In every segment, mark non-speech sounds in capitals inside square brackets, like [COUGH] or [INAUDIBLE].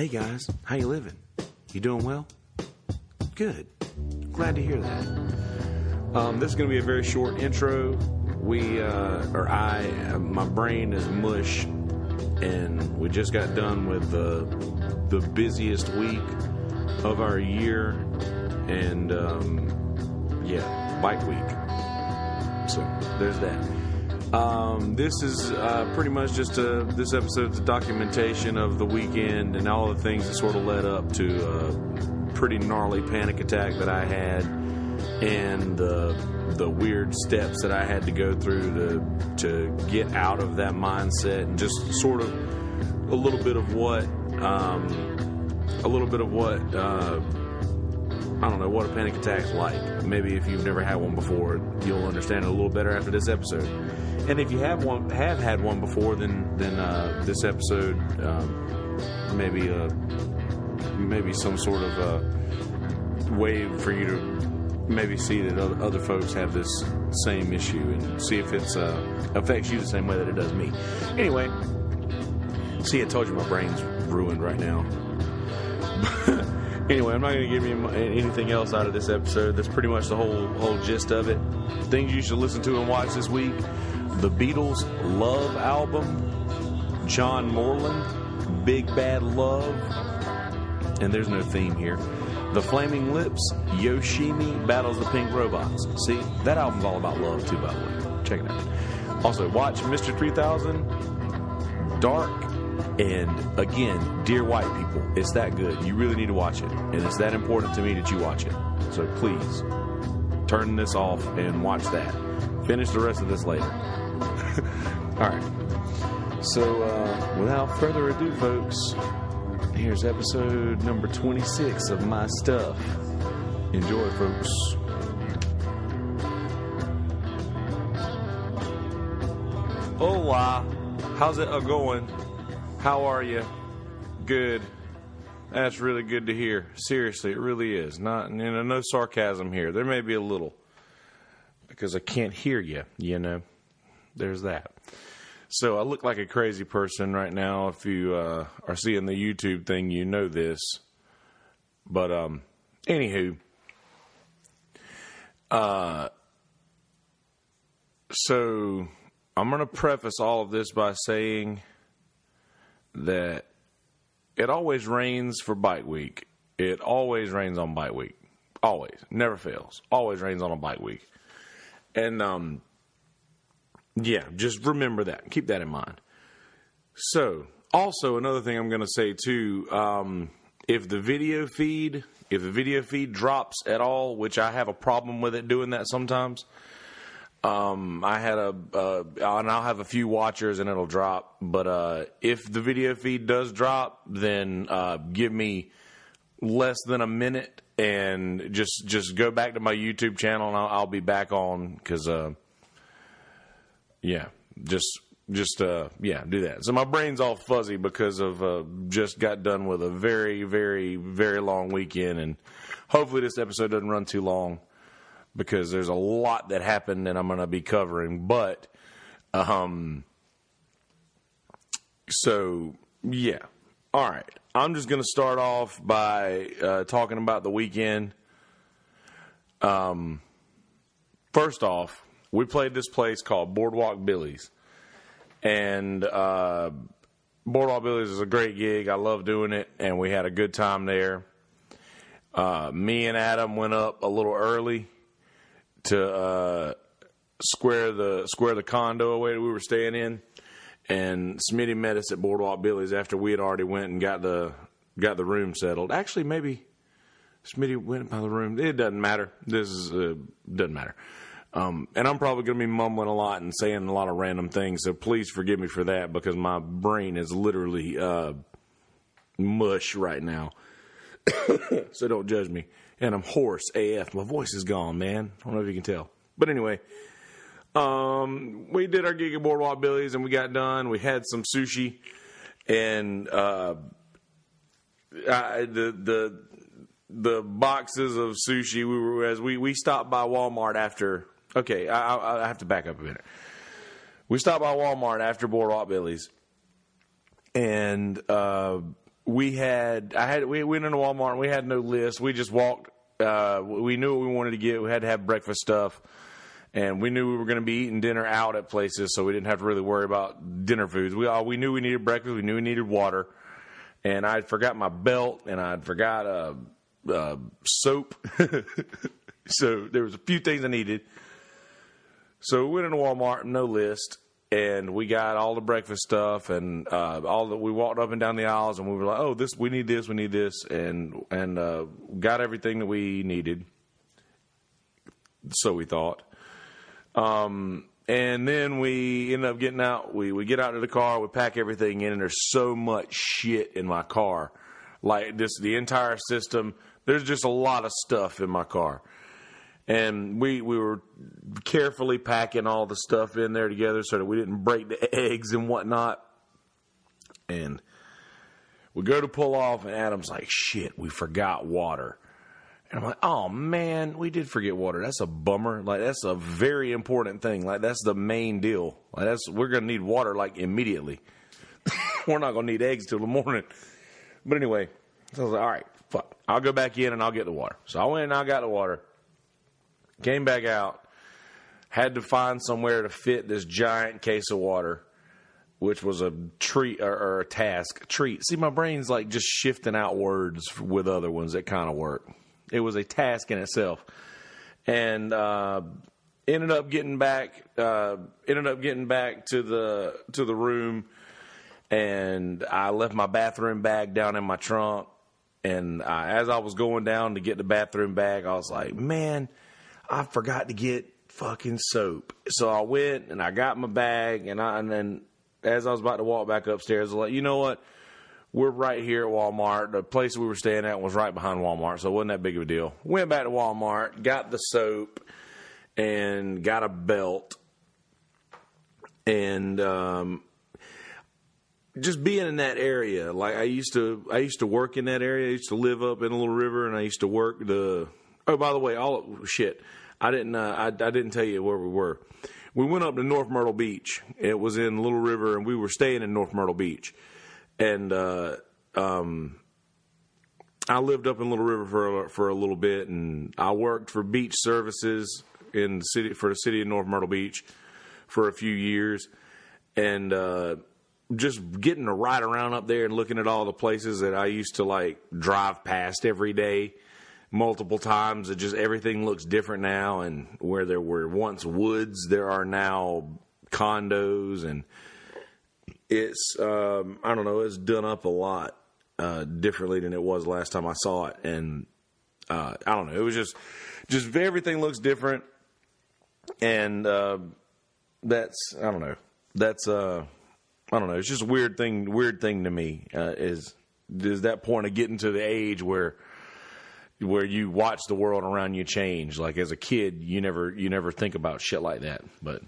Hey guys, how you living? You doing well? Good. Glad to hear that. Um, this is going to be a very short intro. We, uh, or I, uh, my brain is mush, and we just got done with the the busiest week of our year, and um, yeah, bike week. So there's that. Um, this is uh, pretty much just a this episode's a documentation of the weekend and all the things that sort of led up to a pretty gnarly panic attack that I had, and the the weird steps that I had to go through to to get out of that mindset, and just sort of a little bit of what um, a little bit of what. Uh, I don't know what a panic attack's like. Maybe if you've never had one before, you'll understand it a little better after this episode. And if you have one, have had one before, then then uh, this episode um, maybe uh, maybe some sort of uh, way for you to maybe see that other, other folks have this same issue and see if it's uh, affects you the same way that it does me. Anyway, see, I told you my brain's ruined right now. [LAUGHS] Anyway, I'm not going to give you anything else out of this episode. That's pretty much the whole whole gist of it. Things you should listen to and watch this week: the Beatles' Love album, John Moreland, Big Bad Love, and there's no theme here. The Flaming Lips, Yoshimi battles the Pink Robots. See, that album's all about love too, by the way. Check it out. Also, watch Mr. 3000, Dark, and again, dear white people, it's that good. You really need to watch it. And it's that important to me that you watch it. So please, turn this off and watch that. Finish the rest of this later. [LAUGHS] All right. So, uh, without further ado, folks, here's episode number 26 of my stuff. Enjoy, folks. Hola. How's it a going? How are you? Good. That's really good to hear. Seriously, it really is. Not, you know, no sarcasm here. There may be a little because I can't hear you. You know, there's that. So I look like a crazy person right now. If you uh, are seeing the YouTube thing, you know this. But um, anywho, uh, so I'm gonna preface all of this by saying that it always rains for bike week. It always rains on bike week. Always. Never fails. Always rains on a bike week. And um yeah, just remember that. Keep that in mind. So, also another thing I'm going to say too, um if the video feed, if the video feed drops at all, which I have a problem with it doing that sometimes, um, I had a, uh, and I'll have a few watchers and it'll drop. But uh, if the video feed does drop, then uh, give me less than a minute and just just go back to my YouTube channel and I'll, I'll be back on because, uh, yeah, just just uh, yeah, do that. So my brain's all fuzzy because of uh, just got done with a very very very long weekend and hopefully this episode doesn't run too long because there's a lot that happened that I'm going to be covering. But, um, so yeah. All right. I'm just going to start off by uh, talking about the weekend. Um, first off, we played this place called Boardwalk Billy's, and uh, Boardwalk Billy's is a great gig. I love doing it, and we had a good time there. Uh, me and Adam went up a little early to uh, square the square the condo away that we were staying in, and Smitty met us at Boardwalk Billy's after we had already went and got the got the room settled. Actually, maybe Smitty went by the room. It doesn't matter. This is uh, doesn't matter. Um, and I'm probably going to be mumbling a lot and saying a lot of random things. So please forgive me for that because my brain is literally uh, mush right now. [COUGHS] so don't judge me and I'm hoarse AF. My voice is gone, man. I don't know if you can tell. But anyway, um, we did our gig at Boardwalk Billy's and we got done. We had some sushi and uh, I, the the the boxes of sushi. We were as we we stopped by Walmart after. Okay, I, I have to back up a minute. We stopped by Walmart after Boardwalk Billy's, and uh, we had I had we went into Walmart. and We had no list. We just walked. Uh, we knew what we wanted to get. We had to have breakfast stuff, and we knew we were going to be eating dinner out at places, so we didn't have to really worry about dinner foods. We all we knew we needed breakfast. We knew we needed water, and I'd forgot my belt, and I'd forgot uh, uh, soap. [LAUGHS] so there was a few things I needed. So we went into Walmart, no list, and we got all the breakfast stuff and uh, all the. We walked up and down the aisles, and we were like, "Oh, this we need this, we need this," and and uh, got everything that we needed. So we thought. Um, and then we end up getting out. We we get out to the car. We pack everything in, and there's so much shit in my car, like this the entire system. There's just a lot of stuff in my car, and we we were carefully packing all the stuff in there together so that we didn't break the [LAUGHS] eggs and whatnot. And we go to pull off, and Adam's like, "Shit, we forgot water." And I'm like, oh man, we did forget water. That's a bummer. Like that's a very important thing. Like that's the main deal. Like that's we're gonna need water like immediately. [COUGHS] we're not gonna need eggs till the morning. But anyway, so I was like, all right, fuck. I'll go back in and I'll get the water. So I went and I got the water. Came back out. Had to find somewhere to fit this giant case of water, which was a treat or, or a task. Treat. See, my brain's like just shifting out words with other ones that kind of work. It was a task in itself, and uh, ended up getting back. Uh, ended up getting back to the to the room, and I left my bathroom bag down in my trunk. And uh, as I was going down to get the bathroom bag, I was like, "Man, I forgot to get fucking soap." So I went and I got my bag, and I and then as I was about to walk back upstairs, I was like, "You know what?" we're right here at Walmart. The place we were staying at was right behind Walmart, so it wasn't that big of a deal. Went back to Walmart, got the soap, and got a belt, and um, just being in that area. Like I used to, I used to work in that area. I used to live up in a Little River, and I used to work the. Oh, by the way, all shit. I didn't. Uh, I, I didn't tell you where we were. We went up to North Myrtle Beach. It was in Little River, and we were staying in North Myrtle Beach and uh, um, I lived up in Little River for for a little bit, and I worked for beach services in the city for the city of North Myrtle Beach for a few years, and uh, just getting to ride around up there and looking at all the places that I used to like drive past every day multiple times. It just everything looks different now, and where there were once woods, there are now condos and it's um, I don't know, it's done up a lot uh, differently than it was last time I saw it, and uh, I don't know, it was just just everything looks different, and uh, that's I don't know, that's uh, I don't know, it's just a weird thing, weird thing to me uh, is is that point of getting to the age where where you watch the world around you change. Like as a kid, you never you never think about shit like that, but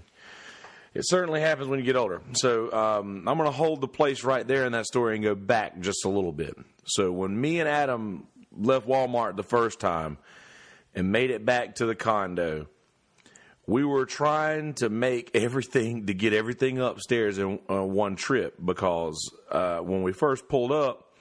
it certainly happens when you get older. So um, I'm going to hold the place right there in that story and go back just a little bit. So when me and Adam left Walmart the first time and made it back to the condo, we were trying to make everything to get everything upstairs in uh, one trip because uh, when we first pulled up,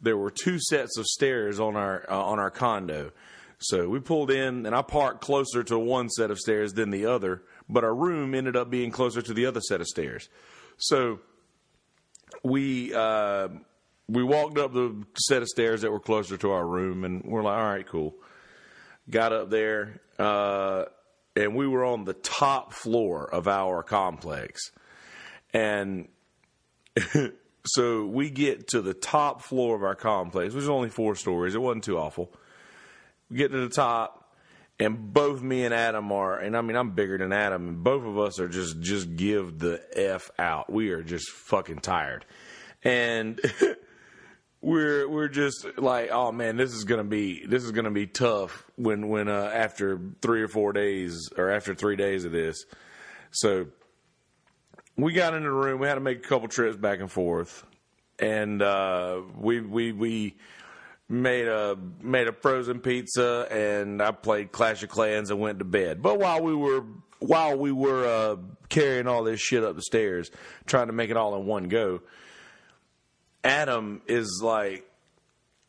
there were two sets of stairs on our uh, on our condo. So we pulled in, and I parked closer to one set of stairs than the other but our room ended up being closer to the other set of stairs. So we uh, we walked up the set of stairs that were closer to our room, and we're like, all right, cool. Got up there, uh, and we were on the top floor of our complex, and. [LAUGHS] so we get to the top floor of our complex, which is only four stories. It wasn't too awful. We get to the top, and both me and Adam are, and I mean I'm bigger than Adam, and both of us are just just give the f out. We are just fucking tired, and [LAUGHS] we're we're just like, oh man, this is gonna be this is gonna be tough when when uh, after three or four days or after three days of this. So we got into the room. We had to make a couple trips back and forth, and uh, we we we made a made a frozen pizza and I played Clash of Clans and went to bed. But while we were while we were uh, carrying all this shit up the stairs, trying to make it all in one go, Adam is like,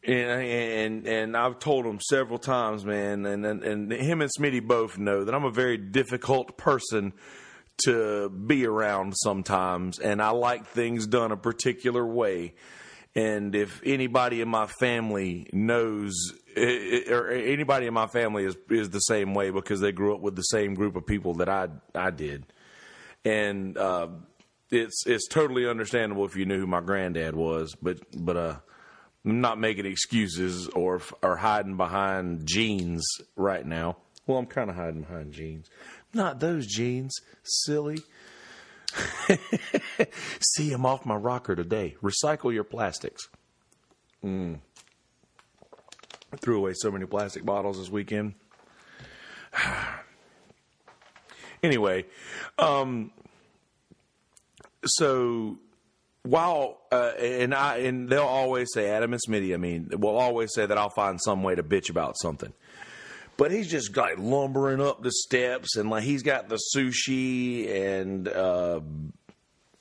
and and and I've told him several times, man, and and, and him and Smitty both know that I'm a very difficult person to be around sometimes, and I like things done a particular way. And if anybody in my family knows, or anybody in my family is is the same way because they grew up with the same group of people that I I did, and uh, it's it's totally understandable if you knew who my granddad was, but but uh, I'm not making excuses or or hiding behind genes right now. Well, I'm kind of hiding behind genes. Not those jeans, silly. [LAUGHS] See, I'm off my rocker today. Recycle your plastics. Mm. I threw away so many plastic bottles this weekend. [SIGHS] anyway, um, so while uh, and I and they'll always say Adam and Smitty. I mean, will always say that I'll find some way to bitch about something. But he's just like lumbering up the steps, and like he's got the sushi and uh,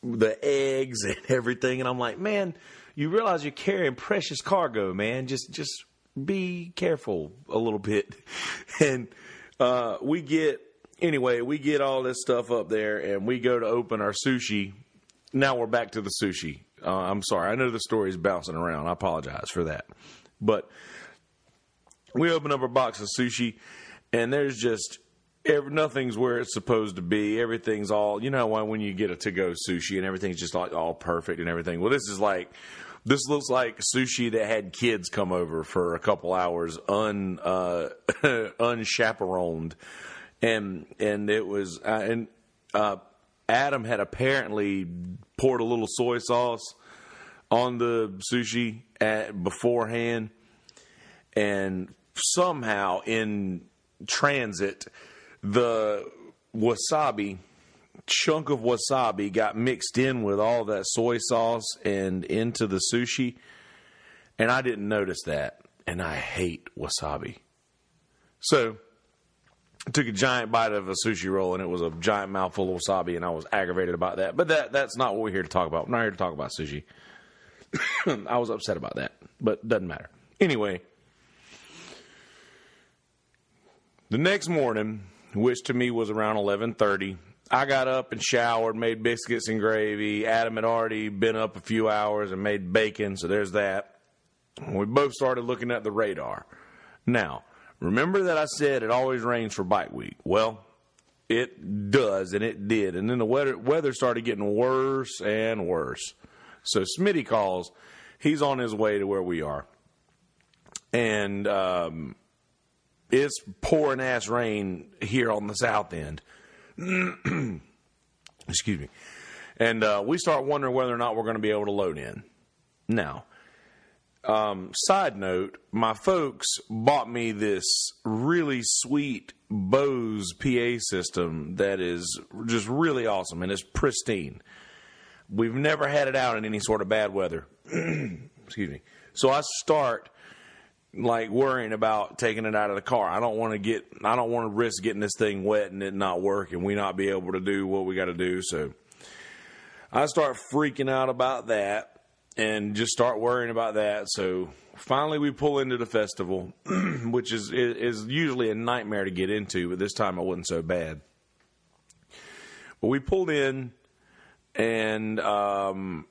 the eggs [LAUGHS] and everything, and I'm like, man, you realize you're carrying precious cargo, man. Just just be careful a little bit. [LAUGHS] And uh, we get anyway, we get all this stuff up there, and we go to open our sushi now we're back to the sushi. Uh, I'm sorry. I know the story is bouncing around. I apologize for that. But we open up a box of sushi, and there's just every, nothing's where it's supposed to be. Everything's all you know why when you get a to go sushi and everything's just like all perfect and everything. Well, this is like this looks like sushi that had kids come over for a couple hours un uh, [LAUGHS] unchaperoned, and and it was uh, and uh, Adam had apparently poured a little soy sauce on the sushi at, beforehand, and somehow in transit, the wasabi chunk of wasabi got mixed in with all that soy sauce and into the sushi, and I didn't notice that, and I hate wasabi. So I took a giant bite of a sushi roll and it was a giant mouthful of wasabi and I was aggravated about that. But that that's not what we're here to talk about. We're not here to talk about sushi. [COUGHS] I was upset about that, but doesn't matter. Anyway, the next morning, which to me was around 11:30, I got up and showered, made biscuits and gravy. Adam had already been up a few hours and made bacon, so there's that. We both started looking at the radar. Now, Remember that I said it always rains for bike week? Well, it does, and it did. And then the weather, weather started getting worse and worse. So Smitty calls. He's on his way to where we are. And um, it's pouring ass rain here on the south end. [CLEARS THROAT] Excuse me. And uh, we start wondering whether or not we're going to be able to load in. Now, um, side note, my folks bought me this really sweet Bose PA system that is just really awesome and it's pristine. We've never had it out in any sort of bad weather. [CLEARS THROAT] Excuse me. So I start like worrying about taking it out of the car. I don't want to get I don't want to risk getting this thing wet and it not work and we not be able to do what we got to do. So I start freaking out about that and just start worrying about that. So finally, we pull into the festival, [CLEARS THROAT] which is is usually a nightmare to get into, but this time it wasn't so bad. But we pulled in, and um,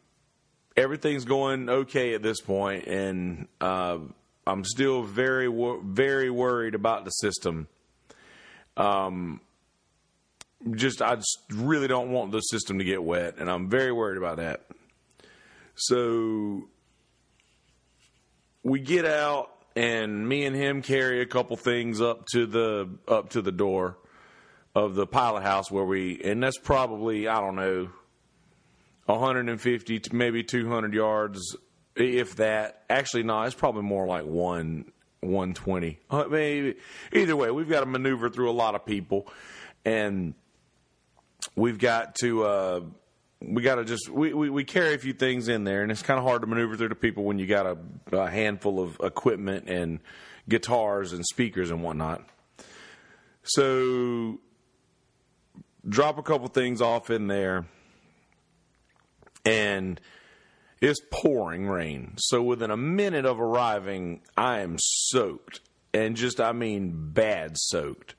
everything's going okay at this point, and uh, I'm still very very worried about the system. Um, just I just really don't want the system to get wet, and I'm very worried about that. So we get out and me and him carry a couple things up to the up to the door of the pilot house where we and that's probably I don't know 150 to maybe 200 yards if that actually no it's probably more like 1 120 uh, maybe either way we've got to maneuver through a lot of people and we've got to uh, we got to just we, we, we, carry a few things in there, and it's kind of hard to maneuver through the people when you got a, a, handful of equipment and guitars and speakers and whatnot. So drop a couple things off in there, and It's pouring rain. So within a minute of arriving, I am soaked. And just, I mean, bad soaked.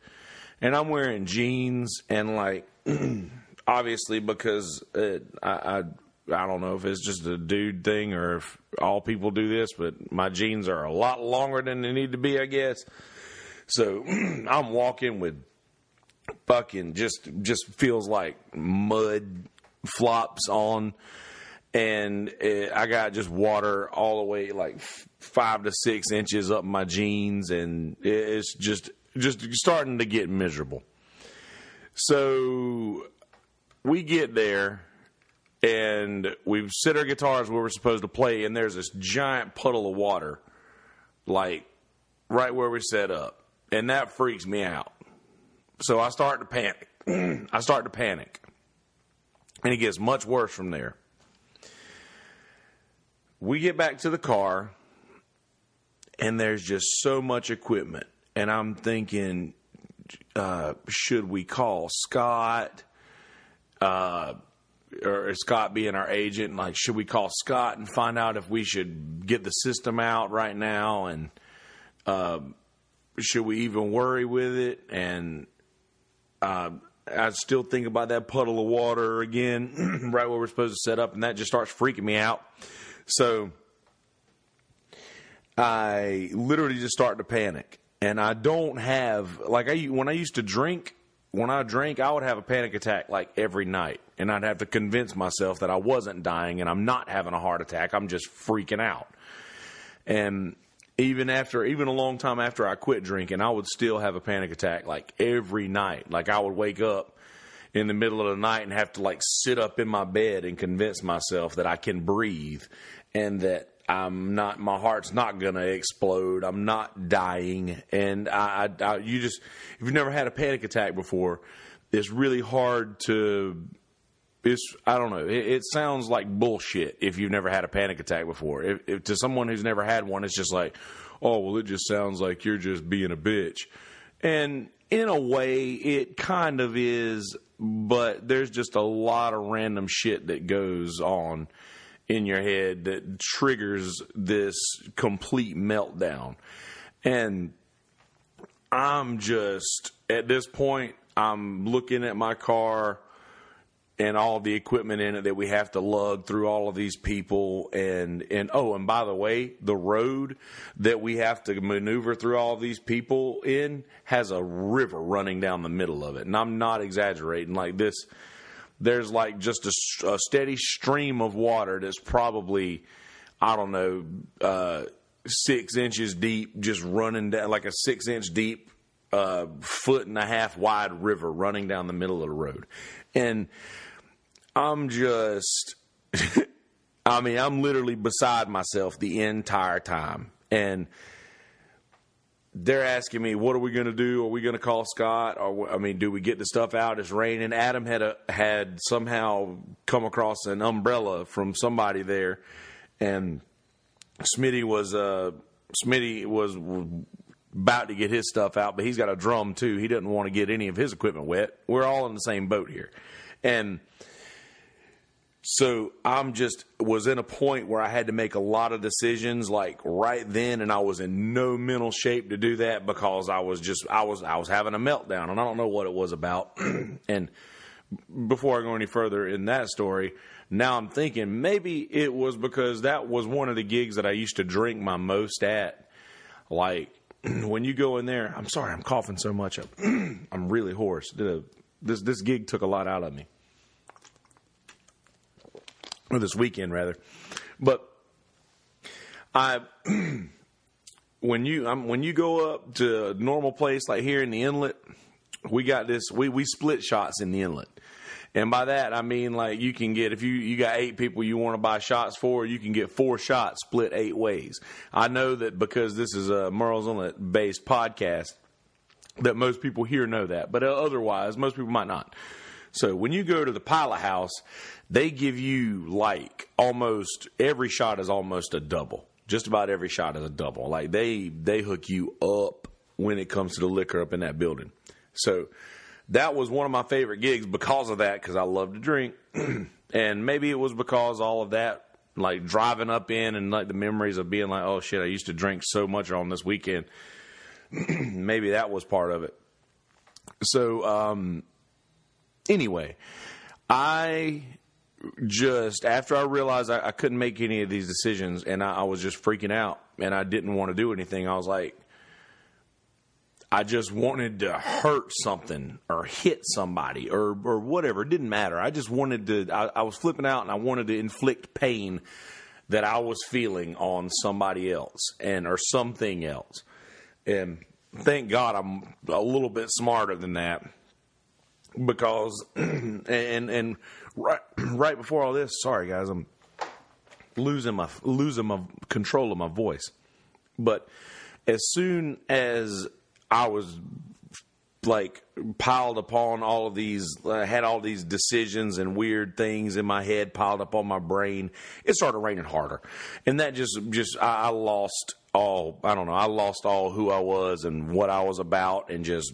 And I'm wearing jeans and like, [CLEARS THROAT] obviously because it, I, I I don't know if it's just a dude thing or if all people do this, but my jeans are a lot longer than they need to be, I guess. So [CLEARS THROAT] I'm walking with fucking just just feels like mud flops on, and it, I got just water all the way like five to six inches up my jeans, and it's just just starting to get miserable. So we get there and we sit our guitars where we're supposed to play, and there's this giant puddle of water, like right where we set up, and that freaks me out. So I start to panic. [CLEARS THROAT] I start to panic, and it gets much worse from there. We get back to the car, and there's just so much equipment, and I'm thinking, uh, should we call Scott? Uh, or Scott being our agent, like, should we call Scott and find out if we should get the system out right now? And uh, should we even worry with it? And uh, I still think about that puddle of water again, [CLEARS THROAT] right where we're supposed to set up, and that just starts freaking me out. So I literally just start to panic. And I don't have, like, I, when I used to drink, when I drank, I would have a panic attack like every night. And I'd have to convince myself that I wasn't dying and I'm not having a heart attack. I'm just freaking out. And even after, even a long time after I quit drinking, I would still have a panic attack like every night. Like I would wake up in the middle of the night and have to like sit up in my bed and convince myself that I can breathe and that I'm not, my heart's not going to explode. I'm not dying. And I, I, I, you just, if you've never had a panic attack before, it's really hard to, it's, I don't know, it, it sounds like bullshit if you've never had a panic attack before. If, if to someone who's never had one, it's just like, oh, well, it just sounds like you're just being a bitch. And in a way, it kind of is, but there's just a lot of random shit that goes on in your head that triggers this complete meltdown. And I'm just, at this point, I'm looking at my car and all the equipment in it that we have to lug through all of these people. And and oh and by the way the road that we have to maneuver through all of these people in has a river running down the middle of it. And I'm not exaggerating. Like this there's like just a, a steady stream of water that's probably, I don't know, uh, six inches deep, just running down like a six inch deep, uh, foot and a half wide river running down the middle of the road. And I'm just, [LAUGHS] I mean, I'm literally beside myself the entire time. And, they're asking me, what are we going to do? Are we going to call Scott? Or I mean, do we get the stuff out? It's raining. Adam had a, had somehow come across an umbrella from somebody there, and Smitty was uh, Smitty was about to get his stuff out, but he's got a drum too. He doesn't want to get any of his equipment wet. We're all in the same boat here, and so I'm just was in a point where I had to make a lot of decisions like right then and I was in no mental shape to do that because I was just I was I was having a meltdown and I don't know what it was about. [CLEARS THROAT] and before I go any further in that story, now I'm thinking maybe it was because that was one of the gigs that I used to drink my most at. Like [CLEARS THROAT] when you go in there, I'm sorry, I'm coughing so much. I'm [CLEARS THROAT] really hoarse. This this gig took a lot out of me or this weekend rather. But I, [CLEARS THROAT] when you um, when you go up to a normal place like here in the inlet, we got this. We we split shots in the inlet. And by that I mean like you can get if you you got eight people you want to buy shots for, you can get four shots split eight ways. I know that because this is a Murrells Inlet based podcast, that most people here know that, but otherwise most people might not. So when you go to the pilot house, they give you like almost every shot is almost a double. Just about every shot is a double. Like they they hook you up when it comes to the liquor up in that building. So that was one of my favorite gigs because of that because I love to drink. [CLEARS THROAT] and maybe it was because all of that like driving up in and like the memories of being like, oh shit, I used to drink so much on this weekend. [CLEARS THROAT] Maybe that was part of it. So, um, anyway, I just after I realized I, I, couldn't make any of these decisions and I, I was just freaking out and I didn't want to do anything. I was like, I just wanted to hurt something or hit somebody or or whatever. It didn't matter. I just wanted to. I, I was flipping out and I wanted to inflict pain that I was feeling on somebody else and or something else. And thank God I'm a little bit smarter than that because [CLEARS THROAT] and and right [CLEARS THROAT] right before all this, sorry guys, I'm losing my losing my control of my voice. But as soon as I was like piled upon all of these uh, had all these decisions and weird things in my head piled up on my brain it started raining harder and that just just I, I lost all i don't know i lost all who i was and what i was about and just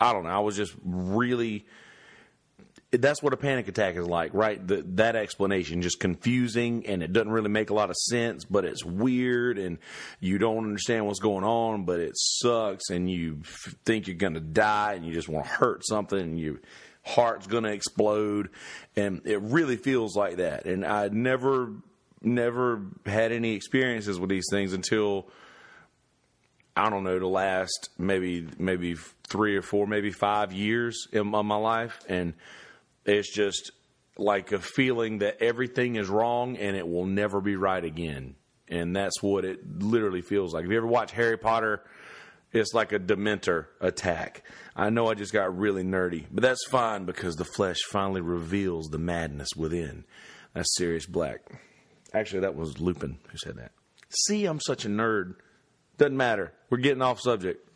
i don't know i was just really that's what a panic attack is like, right? The, that explanation just confusing and it doesn't really make a lot of sense, but it's weird and you don't understand what's going on, but it sucks and you think you're going to die and you just want to hurt something and your heart's going to explode and it really feels like that. And I never never had any experiences with these things until I don't know the last maybe maybe 3 or 4 maybe 5 years in my life and it's just like a feeling that everything is wrong and it will never be right again. And that's what it literally feels like. If you ever watch Harry Potter, it's like a Dementor attack. I know I just got really nerdy, but that's fine because the flesh finally reveals the madness within. That's Sirius Black. Actually, that was Lupin who said that. See, I'm such a nerd. Doesn't matter. We're getting off subject.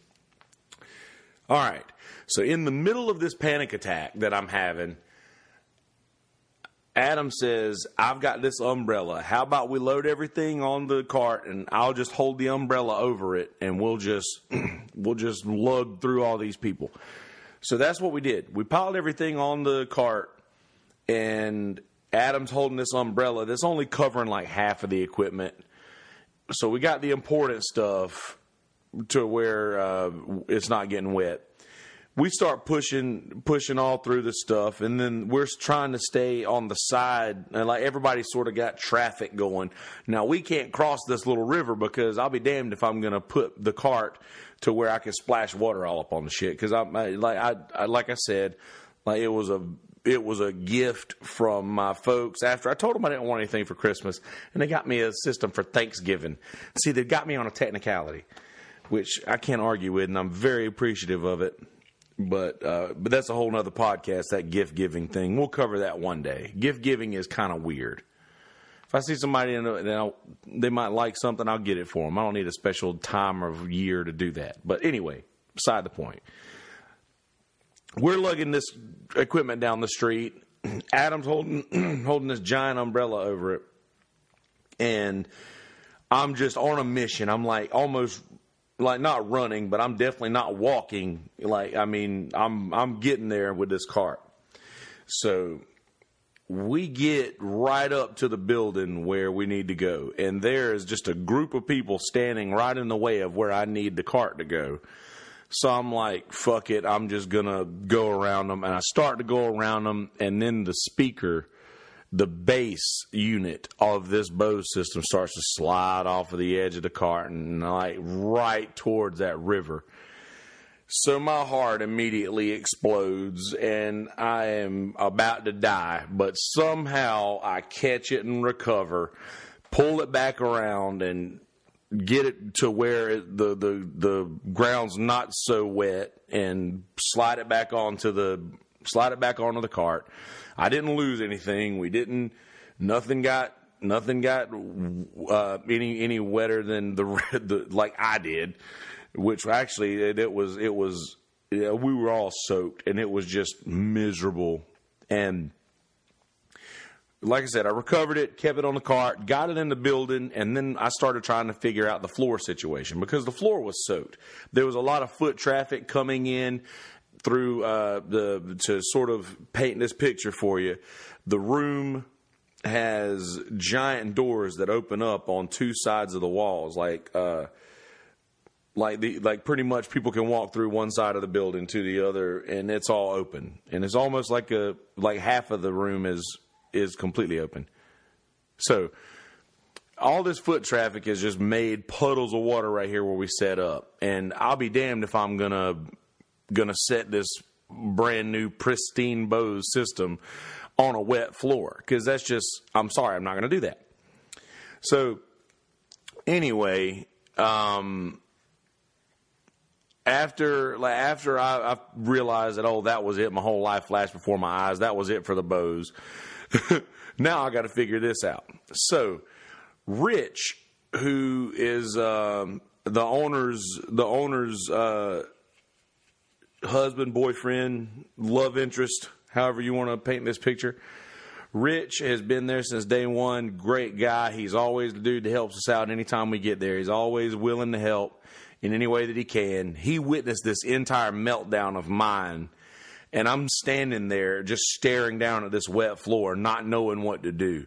All right. So, in the middle of this panic attack that I'm having, Adam says, I've got this umbrella. How about we load everything on the cart and I'll just hold the umbrella over it and we'll just [CLEARS THROAT] we'll just lug through all these people. So that's what we did. We piled everything on the cart and Adam's holding this umbrella that's only covering like half of the equipment. So we got the important stuff to where uh, it's not getting wet. We start pushing pushing all through the stuff and then we're trying to stay on the side and like everybody sort of got traffic going. Now we can't cross this little river because i'll be damned if i'm going to put the cart to where i can splash water all up on the shit because i like I, I like i said like it was a it was a gift from my folks after I told them I didn't want anything for Christmas, and they got me a system for Thanksgiving. See, they got me on a technicality, which I can't argue with, and I'm very appreciative of it but uh, but that's a whole nother podcast. That gift giving thing, we'll cover that one day. Gift giving is kind of weird. If I see somebody and they might like something, I'll get it for them. I don't need a special time of year to do that. But anyway, beside the point. We're lugging this equipment down the street. [CLEARS THROAT] Adam's holding [CLEARS THROAT] holding this giant umbrella over it, and I'm just on a mission. I'm like almost like not running, but I'm definitely not walking. Like I mean, I'm I'm getting there with this cart. So we get right up to the building where we need to go, and there is just a group of people standing right in the way of where I need the cart to go. So I'm like, fuck it, I'm just gonna go around them, and I start to go around them, and then the speaker the base unit of this Bose system starts to slide off of the edge of the cart and like right towards that river. So my heart immediately explodes and I am about to die, but somehow I catch it and recover, pull it back around and get it to where the, the, the ground's not so wet and slide it back onto the, slide it back onto the cart I didn't lose anything. We didn't. Nothing got. Nothing got uh, any any wetter than the, [LAUGHS] the like I did, which actually it, it was it was yeah, we were all soaked and it was just miserable and like I said, I recovered it, kept it on the cart, got it in the building, and then I started trying to figure out the floor situation because the floor was soaked. There was a lot of foot traffic coming in through uh, the to sort of paint this picture for you. The room has giant doors that open up on two sides of the walls, like uh, like the like pretty much people can walk through one side of the building to the other, and it's all open, and it's almost like a like half of the room is is completely open. So all this foot traffic has just made puddles of water right here where we set up, and I'll be damned if I'm gonna gonna set this brand new pristine Bose system on a wet floor because that's just I'm sorry I'm not going to do that. So anyway, um, after like after I, I, realized that oh that was it, my whole life flashed before my eyes. That was it for the Bose. [LAUGHS] now I got to figure this out. So Rich, who is um, the owner's the owner's uh, husband, boyfriend, love interest, however you want to paint this picture. Rich has been there since day one. Great guy. He's always the dude that helps us out anytime we get there. He's always willing to help in any way that he can. He witnessed this entire meltdown of mine. And I'm standing there just staring down at this wet floor, not knowing what to do.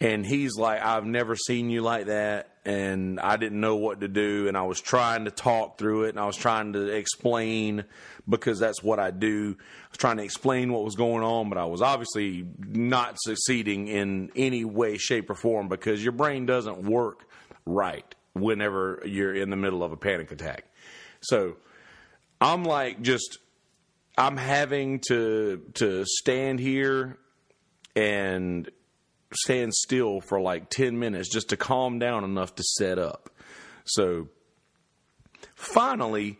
And he's like, I've never seen you like that. And I didn't know what to do. And I was trying to talk through it and I was trying to explain because that's what I do. I was trying to explain what was going on, but I was obviously not succeeding in any way, shape, or form because your brain doesn't work right whenever you're in the middle of a panic attack. So I'm like just I'm having to to stand here and stand still for like 10 minutes just to calm down enough to set up. So finally,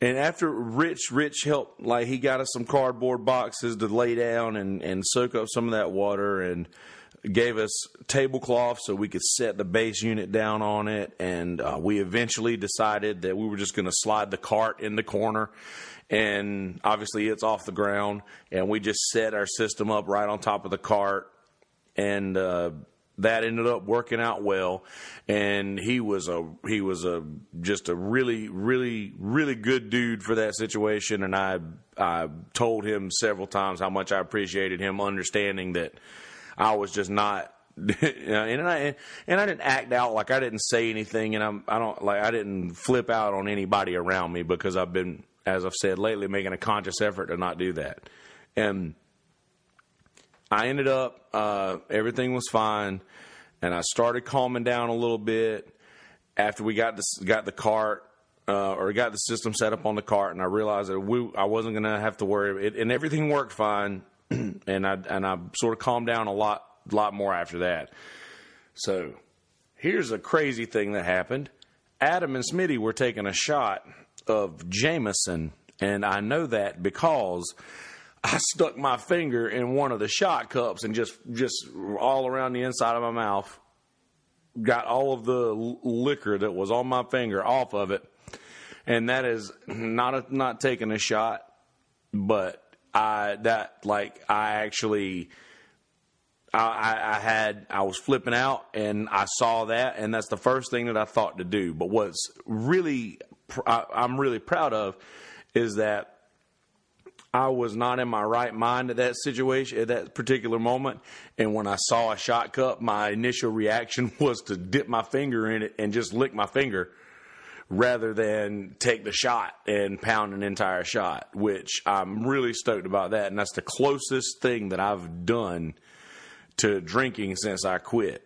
and after Rich, Rich helped, like he got us some cardboard boxes to lay down and, and soak up some of that water and gave us tablecloth so we could set the base unit down on it. And uh, we eventually decided that we were just going to slide the cart in the corner. And obviously it's off the ground. And we just set our system up right on top of the cart and uh, that ended up working out well. And he was a he was a just a really really really good dude for that situation. And I I told him several times how much I appreciated him understanding that I was just not [LAUGHS] and I and I didn't act out like I didn't say anything, and I'm I don't like I didn't flip out on anybody around me because I've been, as I've said lately, making a conscious effort to not do that. And I ended up, uh, everything was fine, and I started calming down a little bit after we got the, got the cart uh, or got the system set up on the cart, and I realized that we, I wasn't going to have to worry, it, and everything worked fine, [CLEARS THROAT] and I and I sort of calmed down a lot lot more after that. So here's a crazy thing that happened. Adam and Smitty were taking a shot of Jameson, and I know that because I [LAUGHS] stuck my finger in one of the shot cups and just just all around the inside of my mouth got all of the liquor that was on my finger off of it. And that is not a, not taking a shot, but I that like I actually I, I had I was flipping out and I saw that and that's the first thing that I thought to do. But what's really I'm really proud of is that I was not in my right mind at that situation, at that particular moment. And when I saw a shot cup, my initial reaction [LAUGHS] was to dip my finger in it and just lick my finger rather than take the shot and pound an entire shot, which I'm really stoked about that. And that's the closest thing that I've done to drinking since I quit.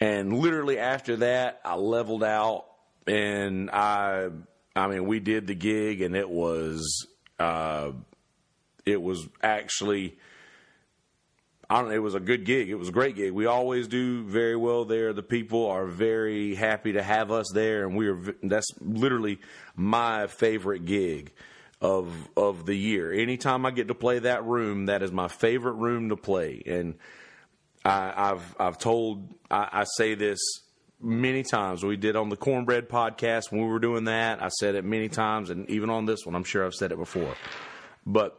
And literally after that, I leveled out and I, I mean, we did the gig and it was, uh, it was actually I don't it was a good gig. It was a great gig. We always do very well there. The people are very happy to have us there, and we are. That's literally my favorite gig of of the year. Anytime I get to play that room, that is my favorite room to play. And I, have I've told I, I say this many times. We did on the Cornbread podcast when we were doing that. I said it many times, and even on this one, I'm sure I've said it before. But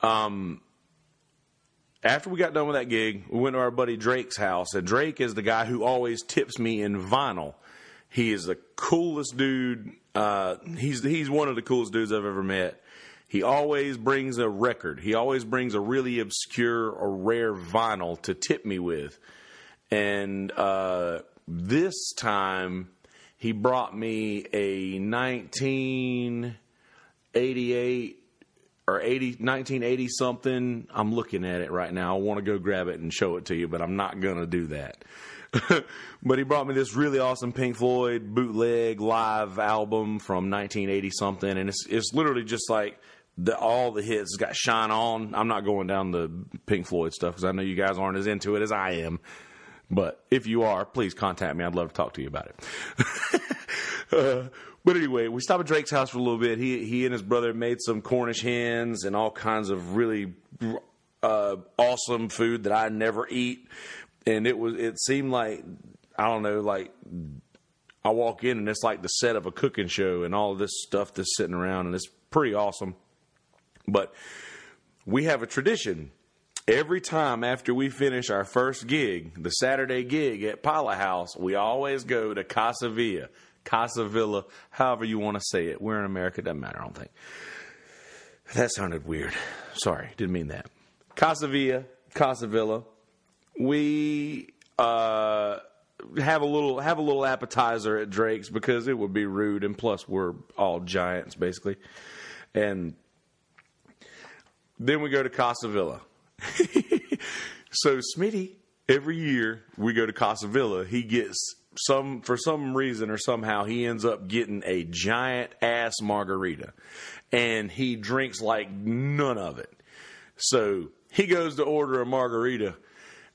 um, after we got done with that gig, we went to our buddy Drake's house, and Drake is the guy who always tips me in vinyl. He is the coolest dude. Uh, he's he's one of the coolest dudes I've ever met. he always brings a record. He always brings a really obscure or rare vinyl to tip me with. And uh, this time, he brought me a 1988 or 80, 1980 something. I'm looking at it right now. I want to go grab it and show it to you, but I'm not going to do that. [LAUGHS] but he brought me this really awesome Pink Floyd bootleg live album from 1980 something, and it's it's literally just like the, all the hits. It's got Shine On. I'm not going down the Pink Floyd stuff because I know you guys aren't as into it as I am. But if you are, please contact me. I'd love to talk to you about it. [LAUGHS] uh, but anyway, we stopped at Drake's house for a little bit. He he and his brother made some Cornish hens and all kinds of really uh, awesome food that I never eat. And it was it seemed like I don't know like I walk in and it's like the set of a cooking show and all this stuff that's sitting around and it's pretty awesome. But we have a tradition. Every time after we finish our first gig, the Saturday gig at Pilot House, we always go to Casa Villa Casa Villa, however you want to say it. We're in America, doesn't matter, I don't think. That sounded weird. Sorry, didn't mean that. Casa Villa, Casa Villa. We uh, have a little have a little appetizer at Drake's because it would be rude, and plus we're all giants basically. And then we go to Casa Villa. [LAUGHS] so Smitty, every year we go to Casa Villa, he gets some for some reason or somehow he ends up getting a giant ass margarita and he drinks like none of it. So he goes to order a margarita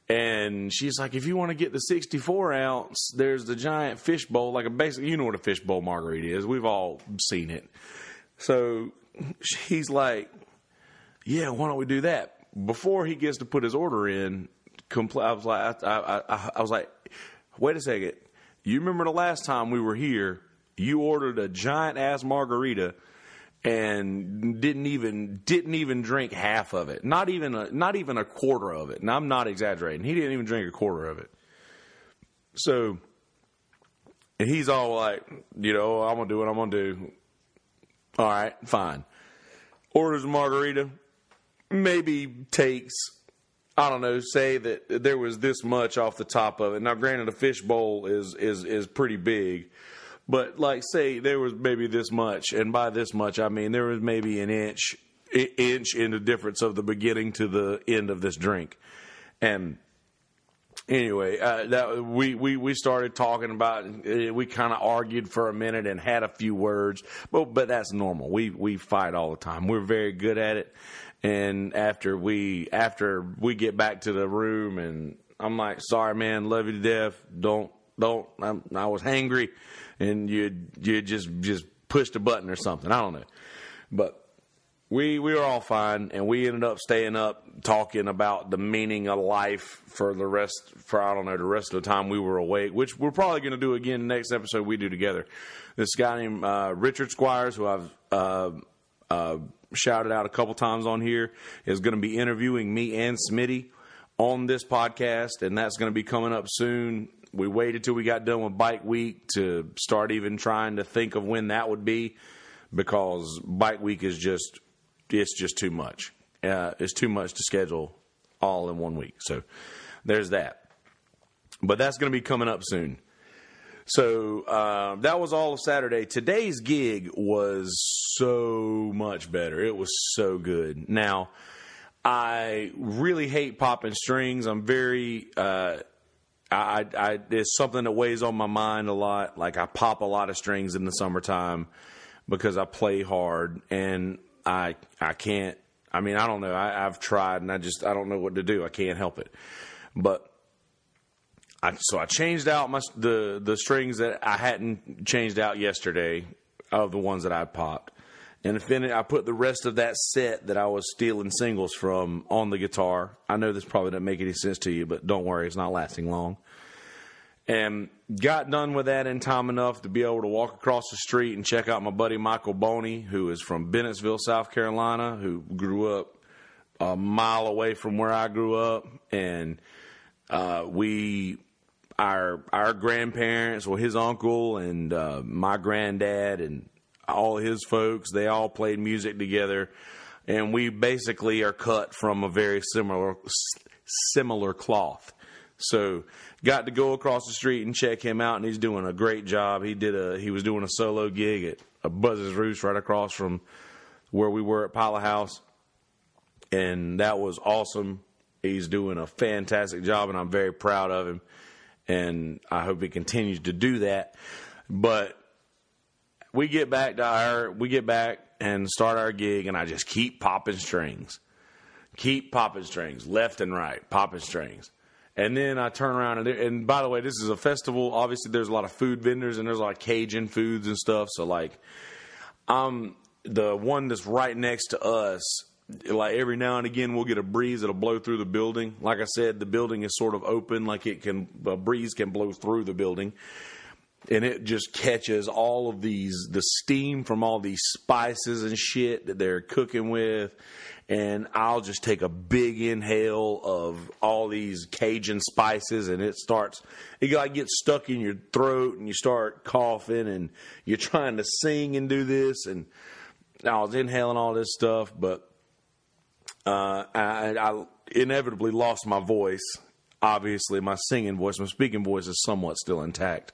and she's like, if you want to get the 64 ounce, there's the giant fish bowl, like a basic, you know what a fish bowl margarita is. We've all seen it. So he's like, yeah, why don't we do that? Before he gets to put his order in, I was like, I, I, I was like, wait a second. You remember the last time we were here, you ordered a giant ass margarita and didn't even didn't even drink half of it. Not even a not even a quarter of it. And I'm not exaggerating. He didn't even drink a quarter of it. So he's all like, you know, I'm gonna do what I'm gonna do. All right, fine. Orders a margarita, maybe takes I don't know, say that there was this much off the top of it. Now, granted, a fish bowl is is is pretty big, but like say there was maybe this much, and by this much I mean there was maybe an inch inch in the difference of the beginning to the end of this drink, and anyway, uh, that we, we we started talking about. Uh, we kind of argued for a minute and had a few words, but but that's normal. We we fight all the time. We're very good at it, and after we after we get back to the room, and I'm like, "Sorry, man, love you to death. Don't don't." I'm, I was hangry, and you you just just pushed a button or something. I don't know, but we we were all fine, and we ended up staying up talking about the meaning of life for the rest for I don't know the rest of the time we were awake, which we're probably going to do again next episode we do together. This guy named uh, Richard Squires, who I've uh, uh, shouted out a couple times on here, is going to be interviewing me and Smitty on this podcast, and that's going to be coming up soon. We waited till we got done with Bike Week to start even trying to think of when that would be, because Bike Week is just it's just too much. Uh, it's too much to schedule all in one week. So there's that. But that's going to be coming up soon. So uh, that was all of Saturday. Today's gig was so much better. It was so good. Now, I really hate popping strings. I'm very. Uh, I, I, it's something that weighs on my mind a lot. Like I pop a lot of strings in the summertime because I play hard and I I can't. I mean, I don't know. I, I've tried and I just I don't know what to do. I can't help it. But I, so I changed out my the the strings that I hadn't changed out yesterday of the ones that I popped, and then I put the rest of that set that I was stealing singles from on the guitar. I know this probably doesn't make any sense to you, but don't worry, it's not lasting long. And got done with that in time enough to be able to walk across the street and check out my buddy Michael Boney, who is from Bennettsville, South Carolina, who grew up a mile away from where I grew up, and uh, we our our grandparents, well, his uncle and uh, my granddad and all his folks. They all played music together, and we basically are cut from a very similar similar cloth. So got to go across the street and check him out, and he's doing a great job. He did a he was doing a solo gig at a Buzz's Roost right across from where we were at Pilot House, and that was awesome. He's doing a fantastic job, and I'm very proud of him. And I hope he continues to do that. But we get back to our, we get back and start our gig, and I just keep popping strings, keep popping strings, left and right, popping strings. And then I turn around and, and by the way, this is a festival. Obviously, there's a lot of food vendors and there's a lot of Cajun foods and stuff. So like, um, the one that's right next to us like every now and again we'll get a breeze that'll blow through the building. Like I said, the building is sort of open, like it can a breeze can blow through the building, and it just catches all of these the steam from all these spices and shit that they're cooking with, and I'll just take a big inhale of all these Cajun spices, and it starts it like gets stuck in your throat, and you start coughing, and you're trying to sing and do this, and I was inhaling all this stuff, but uh, I, I inevitably lost my voice. Obviously, my singing voice, my speaking voice is somewhat still intact.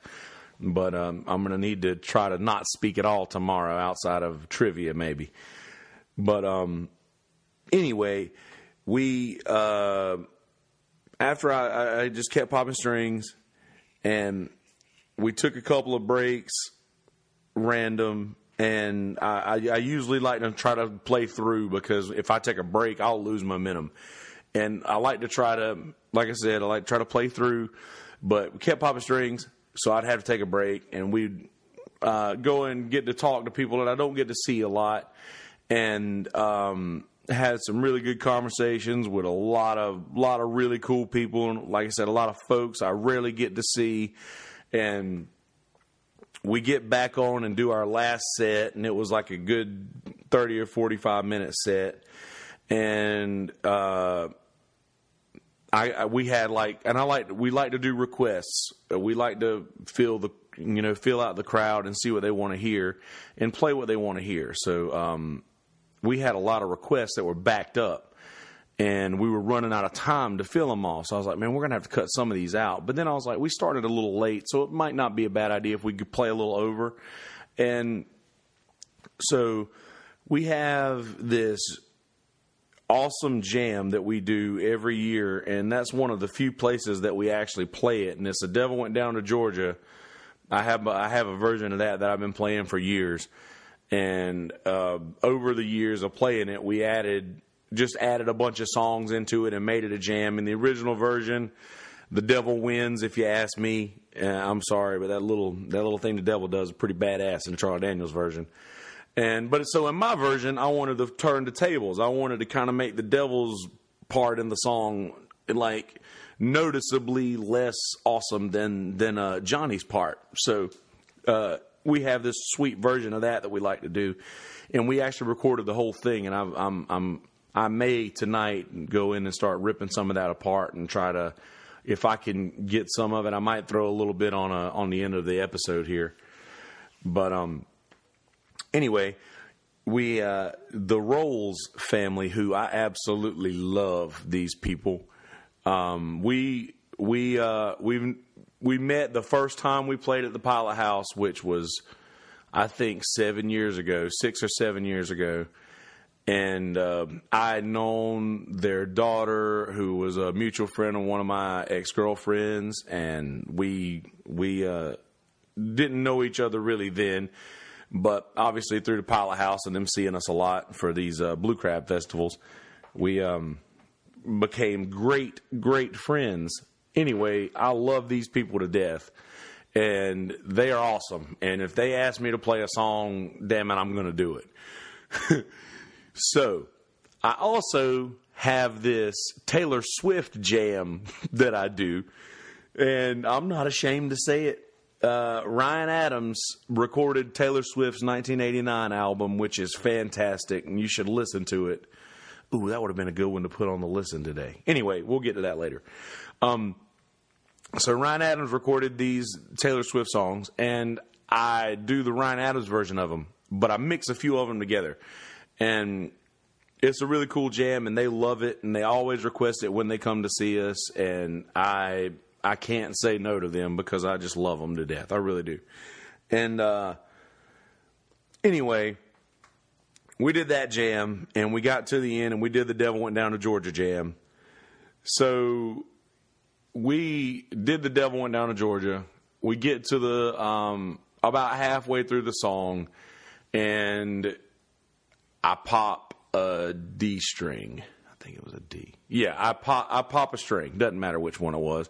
But um, I'm going to need to try to not speak at all tomorrow outside of trivia, maybe. But um, anyway, we, uh, after I, I just kept popping strings and we took a couple of breaks random and I, I, usually like to try to play through because if I take a break, I'll lose momentum. And I like to try to, like I said, I like to try to play through, but we kept popping strings, so I'd have to take a break, and we'd uh, go and get to talk to people that I don't get to see a lot, and um, had some really good conversations with a lot of lot of really cool people, and like I said, a lot of folks I rarely get to see, and we get back on and do our last set, and it was like a good 30 or 45 minute set. And, uh, I, I, we had like, and I like, we like to do requests. We like to feel the, you know, fill out the crowd and see what they want to hear and play what they want to hear. So, um, we had a lot of requests that were backed up and we were running out of time to fill them all. So I was like, man, we're going to have to cut some of these out. But then I was like, we started a little late, so it might not be a bad idea if we could play a little over. And so we have this awesome jam that we do every year, and that's one of the few places that we actually play it. And it's the Devil Went Down to Georgia. I have I have a version of that that I've been playing for years. And uh, over the years of playing it, we added just added a bunch of songs into it and made it a jam. In the original version, the devil wins. If you ask me, uh, I'm sorry, but that little that little thing the devil does is pretty badass in the Charlie Daniels version. And but so in my version, I wanted to turn the tables. I wanted to kind of make the devil's part in the song like noticeably less awesome than than uh, Johnny's part. So uh, we have this sweet version of that that we like to do, and we actually recorded the whole thing. And i I'm I'm I may tonight go in and start ripping some of that apart and try to, if I can get some of it, I might throw a little bit on a on the end of the episode here. But um, anyway, we uh, the Rolls family, who I absolutely love these people. Um, we we uh, we we met the first time we played at the Pilot House, which was I think seven years ago, six or seven years ago and uh, I had known their daughter, who was a mutual friend of one of my ex girlfriends, and we we uh, didn't know each other really then, but obviously through the Pilot House and them seeing us a lot for these uh, Blue Crab festivals, we um, became great great friends. Anyway, I love these people to death. And they are awesome. And if they ask me to play a song, damn it, I'm going to do it. [LAUGHS] So I also have this Taylor Swift jam [LAUGHS] that I do, and I'm not ashamed to say it. Uh, Ryan Adams recorded Taylor Swift's 1989 album, which is fantastic, and you should listen to it. Ooh, that would have been a good one to put on the listen today. Anyway, we'll get to that later. Um, so Ryan Adams recorded these Taylor Swift songs, and I do the Ryan Adams version of them but I mix a few of them together, and it's a really cool jam, and they love it, and they always request it when they come to see us, and I I can't say no to them because I just love them to death. I really do. And uh, anyway, we did that jam, and we got to the end, and we did the Devil Went Down to Georgia jam. So we did the Devil Went Down to Georgia. We get to the um, about halfway through the song, and I pop a D string. I think it was a D. Yeah, I pop I pop a string. Doesn't matter which one it was.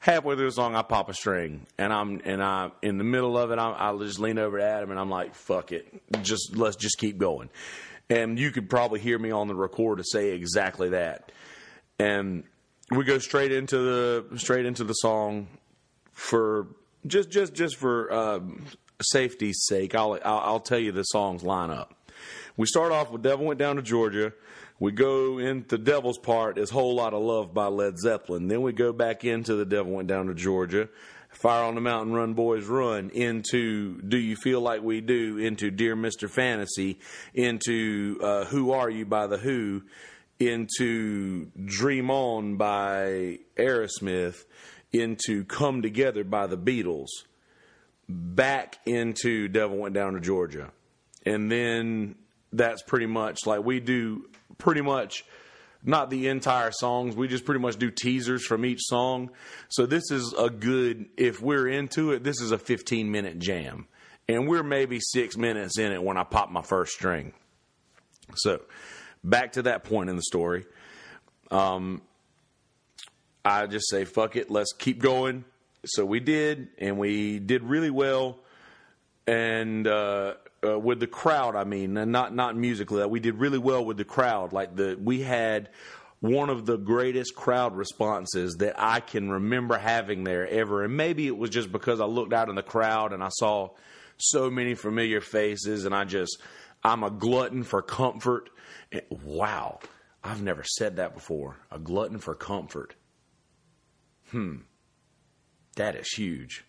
Halfway through the song, I pop a string, and I'm and I in the middle of it, I, I just lean over to Adam, and I'm like, "Fuck it, just let's just keep going." And you could probably hear me on the record to say exactly that. And we go straight into the straight into the song for just just just for um, safety's sake. I'll, I'll I'll tell you the songs line up. We start off with "Devil Went Down to Georgia." We go into Devil's part is "Whole Lotta Love" by Led Zeppelin. Then we go back into "The Devil Went Down to Georgia." Fire on the Mountain, Run Boys Run, into Do You Feel Like We Do, into Dear Mr. Fantasy, into uh, Who Are You by The Who, into Dream On by Aerosmith, into Come Together by the Beatles, back into Devil Went Down to Georgia. And then that's pretty much like we do pretty much not the entire songs. We just pretty much do teasers from each song. So this is a good, if we're into it, this is a 15 minute jam. And we're maybe six minutes in it when I pop my first string. So back to that point in the story. Um, I just say, fuck it, let's keep going. So we did, and we did really well. And uh, uh, with the crowd, I mean, and not not musically, we did really well with the crowd. Like the we had one of the greatest crowd responses that I can remember having there ever. And maybe it was just because I looked out in the crowd and I saw so many familiar faces, and I just I'm a glutton for comfort. And, wow, I've never said that before. A glutton for comfort. Hmm, that is huge.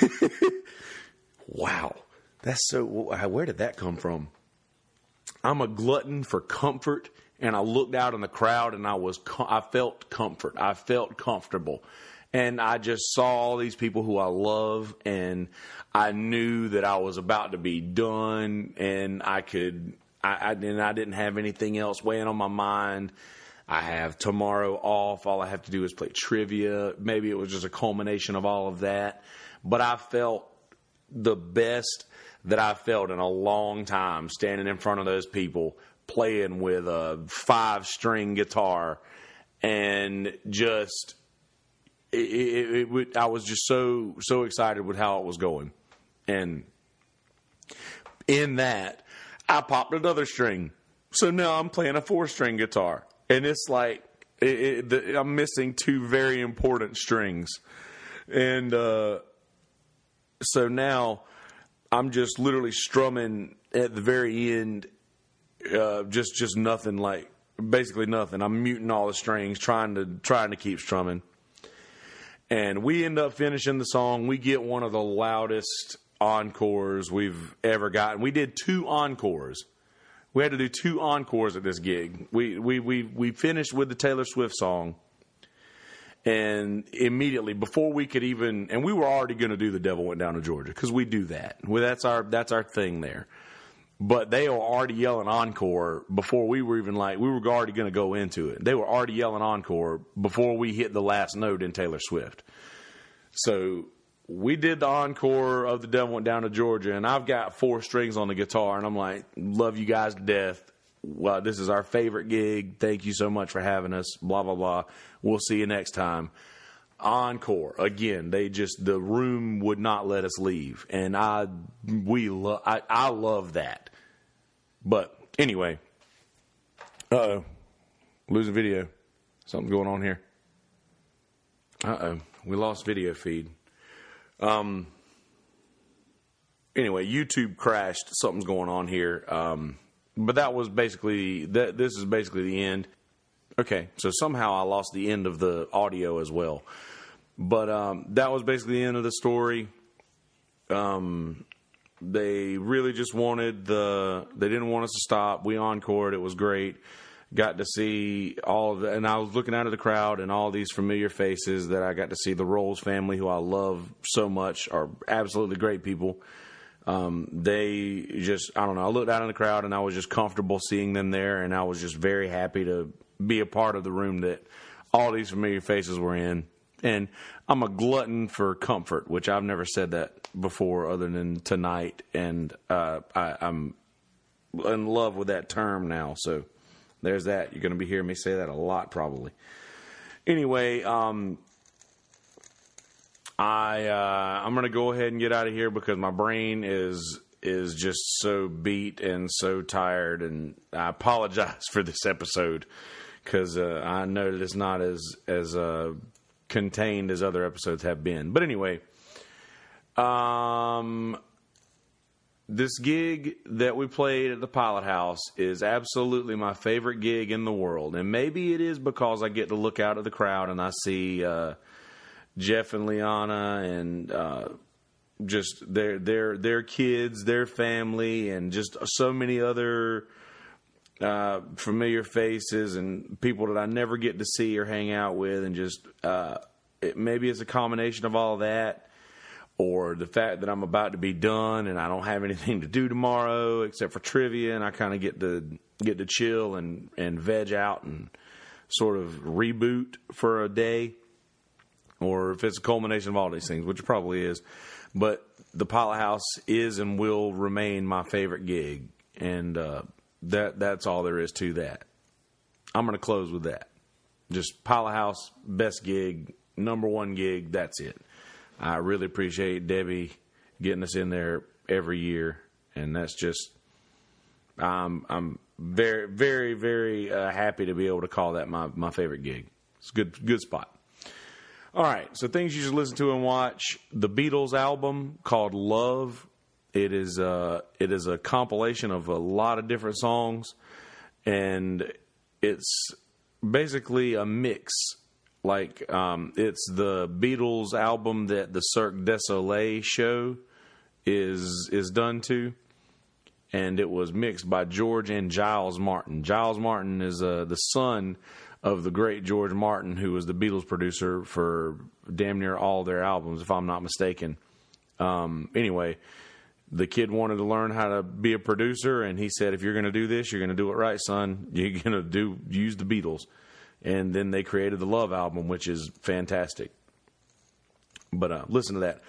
[LAUGHS] wow. That's so. Where did that come from? I'm a glutton for comfort, and I looked out in the crowd, and I was. I felt comfort. I felt comfortable, and I just saw all these people who I love, and I knew that I was about to be done, and I could. I, I and I didn't have anything else weighing on my mind. I have tomorrow off. All I have to do is play trivia. Maybe it was just a culmination of all of that, but I felt the best that I felt in a long time standing in front of those people playing with a five string guitar and just it, it, it, I was just so so excited with how it was going. And in that I popped another string. So now I'm playing a four string guitar. And it's like the, I'm missing two very important strings. And uh, so now I'm just literally strumming at the very end, uh, just just nothing like basically nothing. I'm muting all the strings, trying to trying to keep strumming. And we end up finishing the song. We get one of the loudest encores we've ever gotten. We did two encores. We had to do two encores at this gig. We we we we finished with the Taylor Swift song and immediately before we could even and we were already going to do the devil went down to georgia because we do that well, that's our that's our thing there but they were already yelling encore before we were even like we were already going to go into it they were already yelling encore before we hit the last note in taylor swift so we did the encore of the devil went down to georgia and i've got four strings on the guitar and i'm like love you guys to death well, this is our favorite gig. Thank you so much for having us. Blah blah blah. We'll see you next time. Encore again. They just the room would not let us leave, and I we love I, I love that. But anyway, uh oh, losing video. Something's going on here. Uh oh, we lost video feed. Um. Anyway, YouTube crashed. Something's going on here. Um but that was basically that. This is basically the end. Okay, so somehow I lost the end of the audio as well, but um, that was basically the end of the story. Um, They really just wanted the. They didn't want us to stop. We encored. It was great. Got to see all of the, and I was looking out of the crowd and all these familiar faces that I got to see. The Rolls family, who I love so much, are absolutely great people. Um, they just, I don't know. I looked out in the crowd and I was just comfortable seeing them there, and I was just very happy to be a part of the room that all these familiar faces were in. And I'm a glutton for comfort, which I've never said that before, other than tonight. And uh, I, I'm in love with that term now. So there's that. You're going to be hearing me say that a lot, probably. Anyway, um, I uh, I'm gonna go ahead and get out of here because my brain is is just so beat and so tired, and I apologize [LAUGHS] for this episode because uh, I know that it's not as as uh, contained as other episodes have been. But anyway, um, this gig that we played at the Pilot House is absolutely my favorite gig in the world, and maybe it is because I get to look out at the crowd and I see. Uh, Jeff and Liana and uh, just their their their kids, their family, and just so many other uh, familiar faces and people that I never get to see or hang out with, and just uh, it, maybe it's a combination of all of that, or the fact that I'm about to be done and I don't have anything to do tomorrow except for trivia, and I kind of get to get to chill and and veg out and sort of reboot for a day or if it's a culmination of all these things, which it probably is. But the Pilot House is and will remain my favorite gig, and uh, that that's all there is to that. I'm going to close with that. Just Pilot House, best gig, number one gig. That's it. I really appreciate Debbie getting us in there every year, and that's just I'm I'm very very very uh, happy to be able to call that my my favorite gig. It's a good good spot. All right, so things you should listen to and watch: the Beatles album called Love. It is uh, it is a compilation of a lot of different songs, and it's basically a mix. Like um, it's the Beatles album that the Cirque du Soleil show is is done to, and it was mixed by George and Giles Martin. Giles Martin is uh, the son of the great George Martin, who was the Beatles producer for damn near all their albums, if I'm not mistaken. Um, anyway, the kid wanted to learn how to be a producer, and he said, "If you're going to do this, you're going to do it right, son. You're [LAUGHS] going to do use the Beatles." And then they created the Love album, which is fantastic. But uh, listen to that.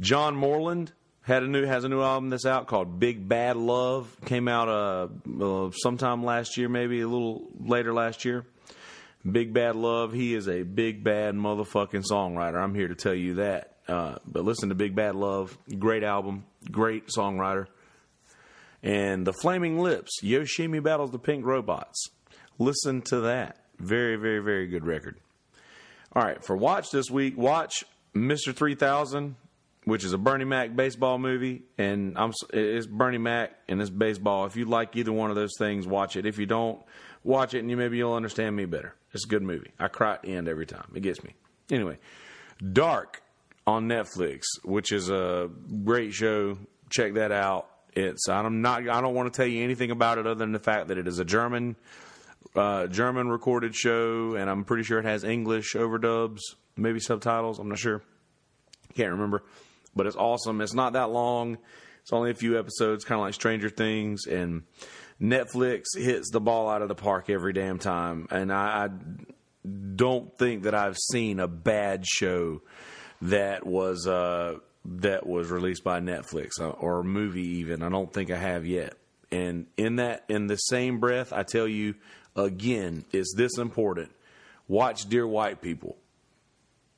John Moreland had a new has a new album that's out called Big Bad Love. Came out uh, uh, sometime last year, maybe a little later last year. Big Bad Love, he is a big bad motherfucking songwriter. I'm here to tell you that. Uh, but listen to Big Bad Love, great album, great songwriter. And The Flaming Lips, Yoshimi battles the Pink Robots. Listen to that. Very, very, very good record. All right, for watch this week, watch Mr. 3000, which is a Bernie Mac baseball movie, and I'm it's Bernie Mac and it's baseball. If you like either one of those things, watch it. If you don't, watch it and you maybe you'll understand me better. It's a good movie. I cry at the end every time. It gets me. Anyway, Dark on Netflix, which is a great show. Check that out. It's I'm not I don't want to tell you anything about it other than the fact that it is a German uh, German recorded show, and I'm pretty sure it has English overdubs, maybe subtitles. I'm not sure. Can't remember, but it's awesome. It's not that long. It's only a few episodes, kind of like Stranger Things, and Netflix hits the ball out of the park every damn time, and I, I don't think that I've seen a bad show that was uh, that was released by Netflix uh, or a movie even. I don't think I have yet. And in that, in the same breath, I tell you again, is this important? Watch Dear White People.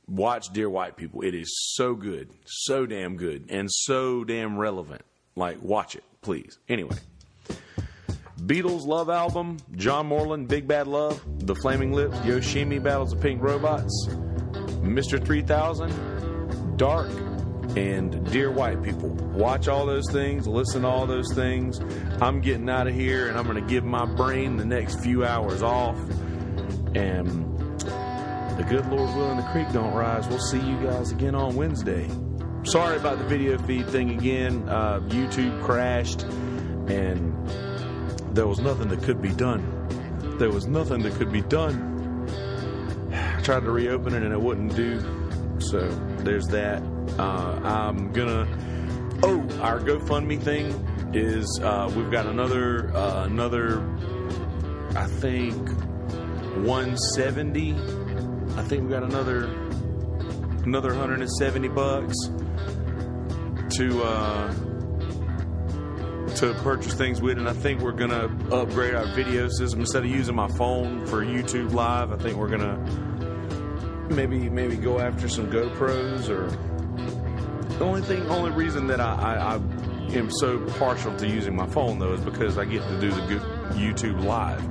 Watch Dear White People. It is so good, so damn good, and so damn relevant. Like, watch it, please. Anyway. Beatles Love album, John Moreland, Big Bad Love, The Flaming Lips, Yoshimi Battles the Pink Robots, Mr. 3000, Dark, and Dear White People. Watch all those things, listen to all those things. I'm getting out of here and I'm going to give my brain the next few hours off. And the good Lord willing, the creek don't rise. We'll see you guys again on Wednesday. sorry about the video feed thing again. Uh, YouTube crashed, and there was nothing that could be done. There was nothing that could be done. [SIGHS] I tried to reopen it and it wouldn't do. So there's that. Uh, I'm gonna. Oh, our GoFundMe thing is uh, we've got another uh, another. I think 170. I think we got another another 170 bucks to uh, to purchase things with, and I think we're gonna upgrade our video system instead of using my phone for YouTube Live. I think we're gonna maybe maybe go after some GoPros or the only thing, only reason that I, I, I am so partial to using my phone though is because I get to do the YouTube live,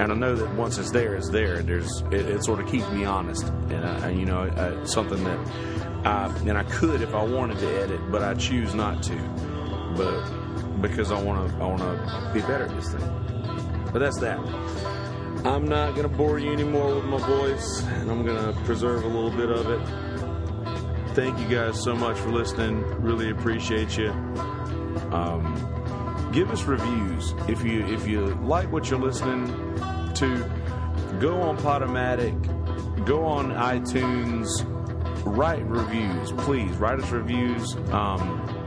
and I know that once it's there, it's there. There's it, it sort of keeps me honest, and I, you know, uh, something that I and I could if I wanted to edit, but I choose not to, but because I want to I want to be better at this thing. But that's that. I'm not gonna bore you anymore with my voice, and I'm gonna preserve a little bit of it. Thank you guys so much for listening. Really appreciate you. Um, give us reviews if you if you like what you're listening to. Go on Podomatic, go on iTunes, write reviews, please write us reviews. Um,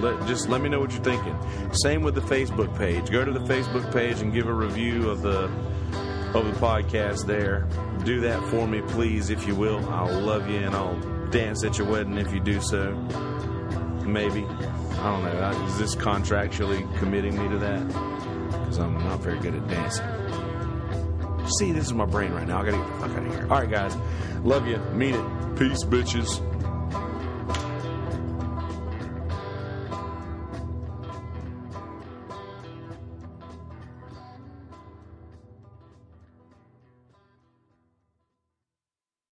let, just let me know what you're thinking. Same with the Facebook page. Go to the Facebook page and give a review of the of the podcast there. Do that for me, please, if you will. I'll love you and I'll dance at your wedding if you do so. Maybe. I don't know. Is this contractually committing me to that? Because I'm not very good at dancing. See, this is my brain right now. I gotta get the fuck out of here. All right, guys. Love you. Mean it. Peace, bitches.